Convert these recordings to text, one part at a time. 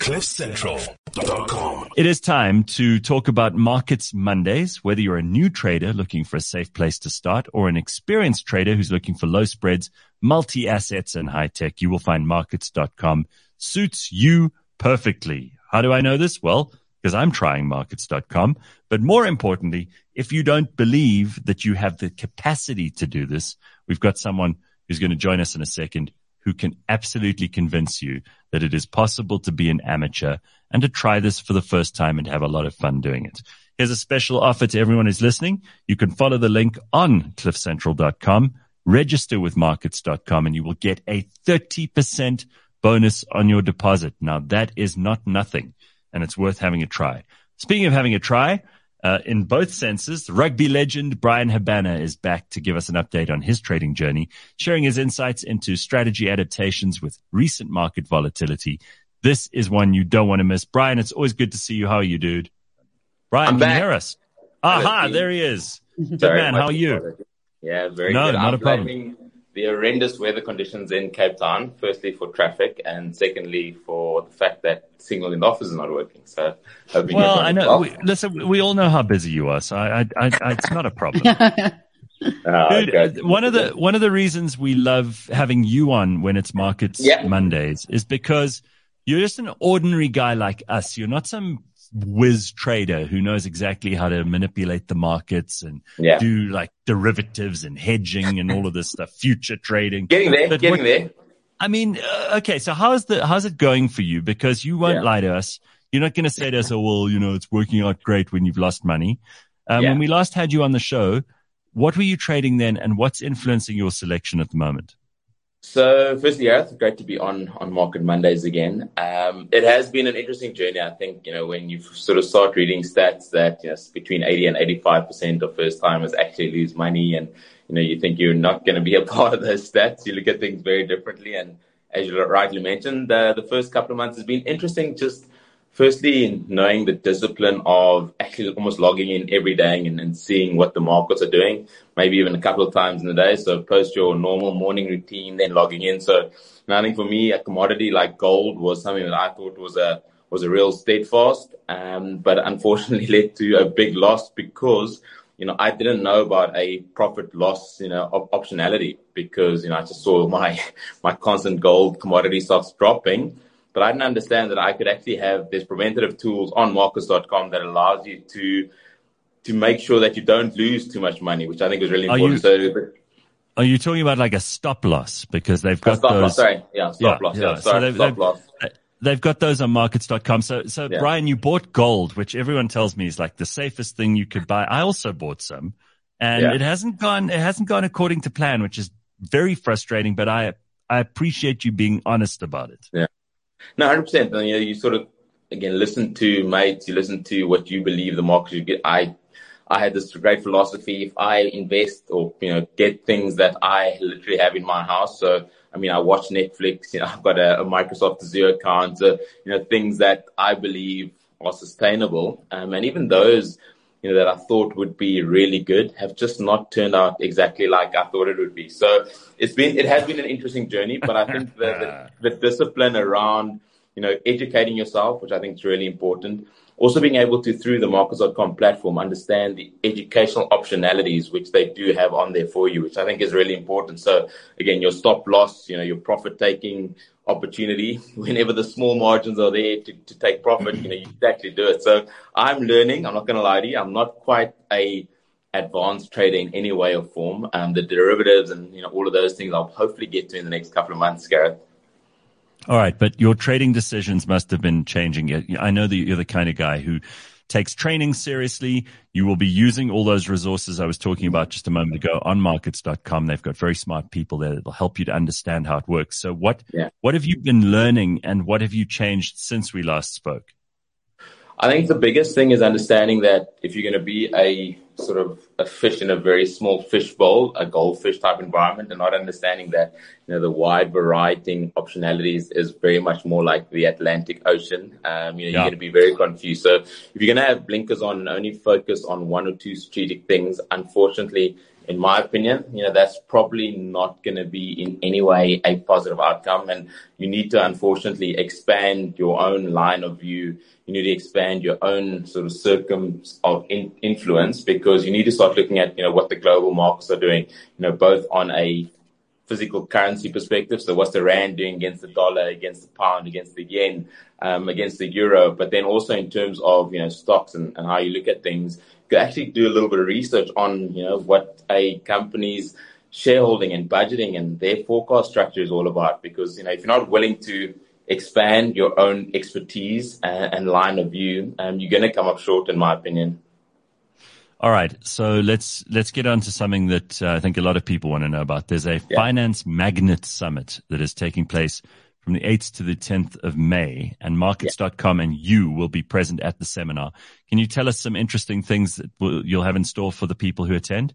CliffCentral.com. It is time to talk about Markets Mondays. Whether you're a new trader looking for a safe place to start or an experienced trader who's looking for low spreads, multi assets and high tech, you will find markets.com suits you perfectly. How do I know this? Well, because I'm trying markets.com. But more importantly, if you don't believe that you have the capacity to do this, we've got someone who's going to join us in a second who can absolutely convince you that it is possible to be an amateur and to try this for the first time and have a lot of fun doing it. Here's a special offer to everyone who's listening. You can follow the link on cliffcentral.com, register with markets.com, and you will get a 30% bonus on your deposit. Now that is not nothing and it's worth having a try. Speaking of having a try, uh, in both senses. Rugby legend Bryan Habana is back to give us an update on his trading journey, sharing his insights into strategy adaptations with recent market volatility. This is one you don't want to miss. Bryan, it's always good to see you. How are you, dude? Bryan, I'm can back. you hear us? Aha, there he is. Good man. How are you? Yeah, very good. No, good. not I'm a problem. Blaming the horrendous weather conditions in Cape Town, firstly for traffic, and secondly for the fact that signal in the office is not working. So, hoping Well, I know. well. We, listen, we all know how busy you are, so I, I, I, I it's not a problem. Ah, Dude, okay. uh, one of the one of the reasons we love having you on when it's markets Yeah. Mondays is because you're just an ordinary guy like us. You're not some whiz trader who knows exactly how to manipulate the markets and Yeah. do like derivatives and hedging and all of this stuff, future trading. Getting there, But getting what- there. I mean, uh, okay, so how's the how's it going for you? Because you won't Yeah. lie to us. You're not going to say to us, "Oh, well, you know, it's working out great when you've lost money." Um, Yeah. When we last had you on the show, what were you trading then, and what's influencing your selection at the moment? So, firstly, Gareth, great to be on on Market Mondays again. Um, it has been an interesting journey. I think you know when you sort of start reading stats that yes, between eighty and eighty five percent of first timers actually lose money, and you know you think you're not going to be a part of those stats. You look at things very differently, and as you rightly mentioned, the the first couple of months has been interesting. Just firstly, knowing the discipline of actually almost logging in every day and, and seeing what the markets are doing, maybe even a couple of times in the day. So post your normal morning routine, then logging in. So I think for me, a commodity like gold was something that I thought was a was a real steadfast, um, but unfortunately led to a big loss because you know I didn't know about a profit loss you know op- optionality because you know I just saw my my constant gold commodity stocks dropping. But I didn't understand that I could actually have there's preventative tools on markets.com that allows you to to make sure that you don't lose too much money, which I think is really Are you- important. so, Are you talking about like a stop loss because they've got stop those? loss, sorry, yeah, stop Yeah, loss, yeah. yeah, So they've- stop they've- loss. Uh, they've got those on markets.com. So, so Yeah. Bryan, you bought gold, which everyone tells me is like the safest thing you could buy. I also bought some and Yeah. it hasn't gone, it hasn't gone according to plan, which is very frustrating, but I, I appreciate you being honest about it. No, hundred percent. You know, you sort of again listen to mates, you listen to what you believe the market should get. I I had this great philosophy. If I invest or you know get things that I literally have in my house, so I mean, I watch Netflix. You know, I've got a, a Microsoft Azure account. So, you know, things that I believe are sustainable, um, and even those you know that I thought would be really good have just not turned out exactly like I thought it would be. So it's been it has been an interesting journey, but I think the, the, the discipline around you know educating yourself, which I think is really important. Also being able to through the markets.com platform understand the educational optionalities which they do have on there for you, which I think is really important. So again, your stop loss, you know, your profit taking opportunity whenever the small margins are there to, to take profit, you know, you actually do it. So I'm learning. I'm not going to lie to you. I'm not quite a advanced trader in any way or form. Um, the derivatives and, you know, all of those things I'll hopefully get to in the next couple of months, Gareth. All right. But your trading decisions must have been changing. I know that you're the kind of guy who takes training seriously. You will be using all those resources I was talking about just a moment ago on markets.com. They've got very smart people there that will help you to understand how it works. So what, Yeah. what have you been learning and what have you changed since we last spoke? I think the biggest thing is understanding that if you're going to be a sort of a fish in a very small fish bowl, a goldfish type environment, and not understanding that you know the wide variety optionalities is very much more like the Atlantic Ocean. Um, you know, Yeah. you're going to be very confused. So if you're going to have blinkers on and only focus on one or two strategic things, unfortunately, in my opinion, you know, that's probably not going to be in any way a positive outcome. And you need to unfortunately expand your own line of view. You need to expand your own sort of circums of in, influence because you need to start looking at, you know, what the global markets are doing, you know, both on a physical currency perspective. So what's the rand doing against the dollar, against the pound, against the yen, um, against the euro? But then also in terms of you know stocks and, and how you look at things, you actually do a little bit of research on you know what a company's shareholding and budgeting and their forecast structure is all about. Because you know if you're not willing to expand your own expertise and, and line of view, um, you're going to come up short, in my opinion. All right, so let's let's get on to something that uh, I think a lot of people want to know about. There's a yeah. finance magnet summit that is taking place from the 8th to the 10th of May, and markets.com yeah. and you will be present at the seminar. Can you tell us some interesting things that will, you'll have in store for the people who attend?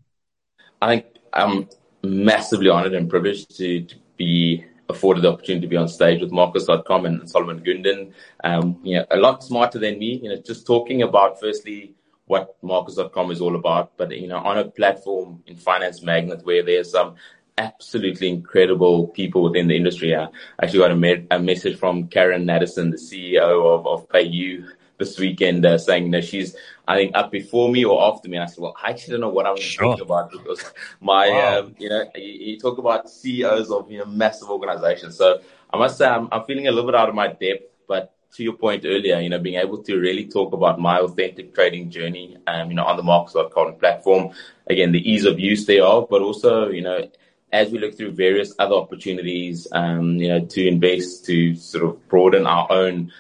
I think I'm massively honored and privileged to, to be afforded the opportunity to be on stage with markets.com and Solomon Gundin. Um, you know, a lot smarter than me, you know, just talking about firstly what Markets.com is all about. But, you know, on a platform in Finance Magnet where there's some absolutely incredible people within the industry. I actually got a, me- a message from Karen Nadasen, the CEO of, of PayU this weekend, uh, saying, you know, she's, I think, up before me or after me. And I said, well, I actually don't know what I'm sure. talking about because my, wow. um, you know, you, you, talk about CEOs of, you know, massive organizations. So I must say I'm, I'm feeling a little bit out of my depth, but to your point earlier, you know, being able to really talk about my authentic trading journey, um, you know, on the markets.com platform. Again, the ease of use thereof, but also, you know, as we look through various other opportunities, um, you know, to invest, to sort of broaden our own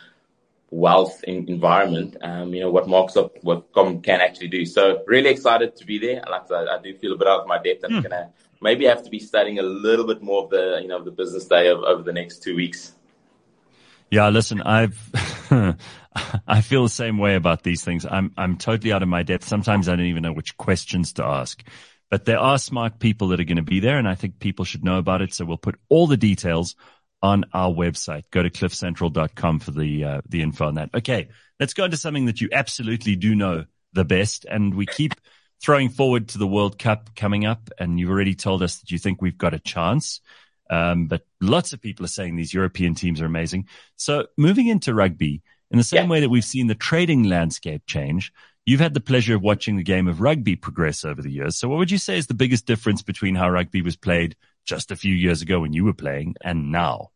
wealth in, environment, um, you know, what markets.com can actually do. So really excited to be there. Like I, I do feel a bit out of my depth. I'm mm. going to maybe have to be studying a little bit more of the, you know, the business day of, over the next two weeks. Yeah, listen, I've, I feel the same way about these things. I'm, I'm totally out of my depth. Sometimes I don't even know which questions to ask, but there are smart people that are going to be there. And I think people should know about it. So we'll put all the details on our website. Go to cliffcentral.com for the, uh, the info on that. Okay. Let's go into something that you absolutely do know the best. And we keep throwing forward to the World Cup coming up. And you've already told us that you think we've got a chance. Um, but lots of people are saying these European teams are amazing. So moving into rugby, in the same yeah. way that we've seen the trading landscape change, you've had the pleasure of watching the game of rugby progress over the years. So what would you say is the biggest difference between how rugby was played just a few years ago when you were playing and now?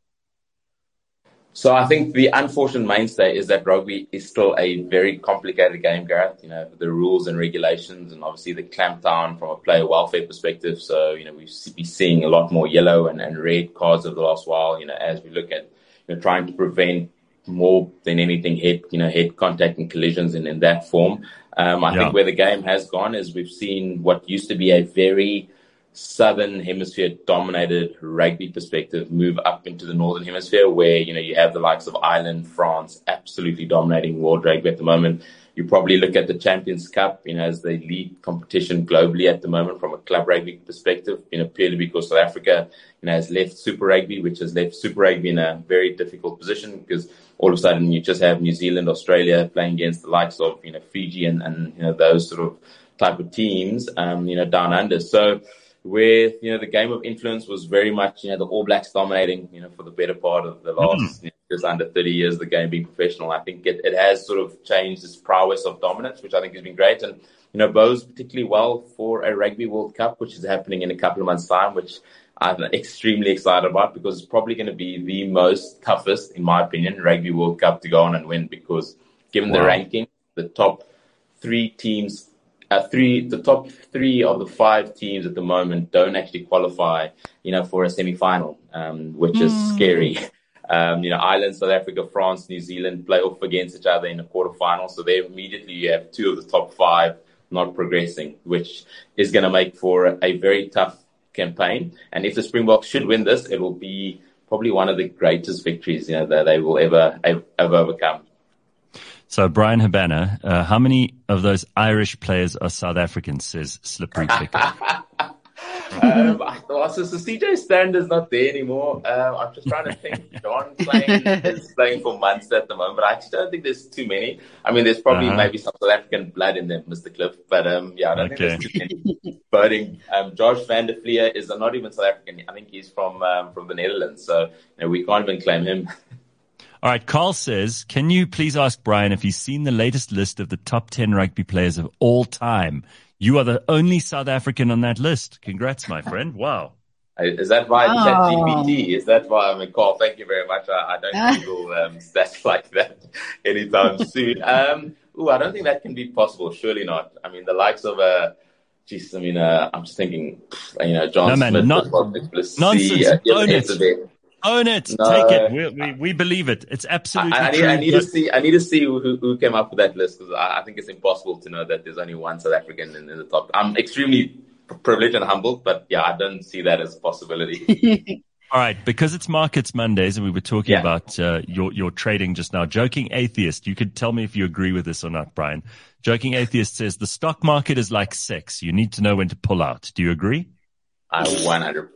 So I think the unfortunate mainstay is that rugby is still a very complicated game, Gareth. You know, the rules and regulations and obviously the clampdown from a player welfare perspective. So, you know, we've been seeing a lot more yellow and, and red cards over the last while, you know, as we look at, you know, trying to prevent more than anything head, you know, head contact and collisions in, in that form. Um, I yeah. think where the game has gone is we've seen what used to be a very southern hemisphere dominated rugby perspective move up into the northern hemisphere where you know you have the likes of Ireland, France absolutely dominating world rugby at the moment. You probably look at the Champions Cup, you know, as the lead competition globally at the moment from a club rugby perspective, you know, purely because South Africa, you know, has left Super Rugby, which has left Super Rugby in a very difficult position because all of a sudden you just have New Zealand, Australia playing against the likes of, you know, Fiji and, and you know, those sort of type of teams, um, you know, down under. So, where you know the game of influence was very much you know the All Blacks dominating you know for the better part of the last mm. you know, just under 30 years of the game being professional. I think it, it has sort of changed its prowess of dominance, which I think has been great. And you know bows particularly well for a Rugby World Cup, which is happening in a couple of months' time, which I'm extremely excited about because it's probably going to be the most toughest, in my opinion, Rugby World Cup to go on and win because given wow. the ranking, the top three teams three, the top three of the five teams at the moment don't actually qualify, you know, for a semi-final, um, which is mm. scary. Um, you know, Ireland, South Africa, France, New Zealand play off against each other in a quarterfinal. So they immediately you have two of the top five not progressing, which is going to make for a very tough campaign. And if the Springboks should win this, it will be probably one of the greatest victories, you know, that they will ever, ever overcome. So Bryan Habana, uh, how many of those Irish players are South Africans? Says Slippery Ticket. um, I thought so, so CJ Stand is not there anymore. Um, I'm just trying to think. Jean Kleyn is playing for Munster at the moment, but I actually don't think there's too many. I mean, there's probably uh-huh. maybe some South African blood in there, Mr. Cliff, but um, yeah, I don't okay. think there's too many. Voting. Um, Josh van der Flier is not even South African. I think he's from um, from the Netherlands, so you know, we can't even claim him. All right, Carl says, can you please ask Bryan if he's seen the latest list of the top 10 rugby players of all time? You are the only South African on that list. Congrats, my friend. Wow. Is that why oh. ChatGPT? Is that why I'm a call? Thank you very much. I, I don't Google um, stats like that anytime soon. Um, ooh, I don't think that can be possible. Surely not. I mean, the likes of uh, Jesus, I mean, uh, I'm just thinking, you know, John no, man, Smith, not, nonsense. Uh, Own it. Own it. No, Take it. We, we, we, believe it. It's absolutely I, I need, I need to see. I need to see who, who came up with that list because I, I, think it's impossible to know that there's only one South African in, in the top. I'm extremely privileged and humbled, but yeah, I don't see that as a possibility. All right, because it's Markets Mondays and we were talking yeah. about uh, your your trading just now. Joking atheist, you could tell me if you agree with this or not, Bryan. Joking atheist says the stock market is like sex. You need to know when to pull out. Do you agree? I 100,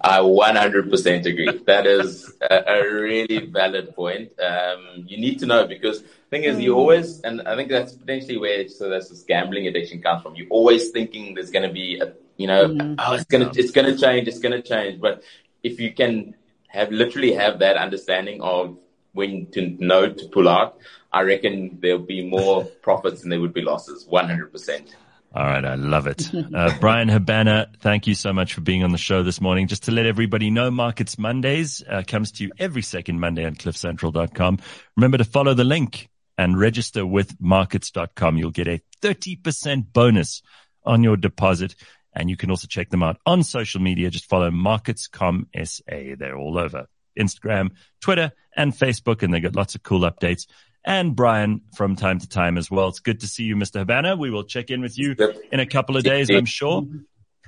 I 100% agree. That is a, a really valid point. Um, you need to know because the thing is, you always, and I think that's potentially where so that's this gambling addiction comes from. You're always thinking there's going to be a, you know, mm-hmm. oh, it's gonna, it's gonna change, it's gonna change. But if you can have literally have that understanding of when to know to pull out, I reckon there'll be more profits than there would be losses. 100%. All right. I love it. Uh, Bryan Habana, thank you so much for being on the show this morning. Just to let everybody know, Markets Mondays uh, comes to you every second Monday on cliffcentral.com. Remember to follow the link and register with markets.com. You'll get a 30% bonus on your deposit. And you can also check them out on social media. Just follow markets.com SA. They're all over Instagram, Twitter, and Facebook, and they got lots of cool updates and Bryan from time to time as well. It's good to see you, Mr. Habana. We will check in with you in a couple of days, I'm sure.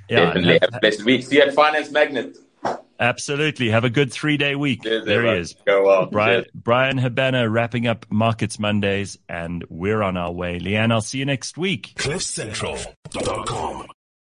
Yeah, Definitely. Have, have a blessed week. See you at Finance Magnet. Absolutely. Have a good three day week. Cheers, there he is. Go well. Brian, Bryan Habana wrapping up Markets Mondays, and we're on our way. Leanne, I'll see you next week. CliffCentral.com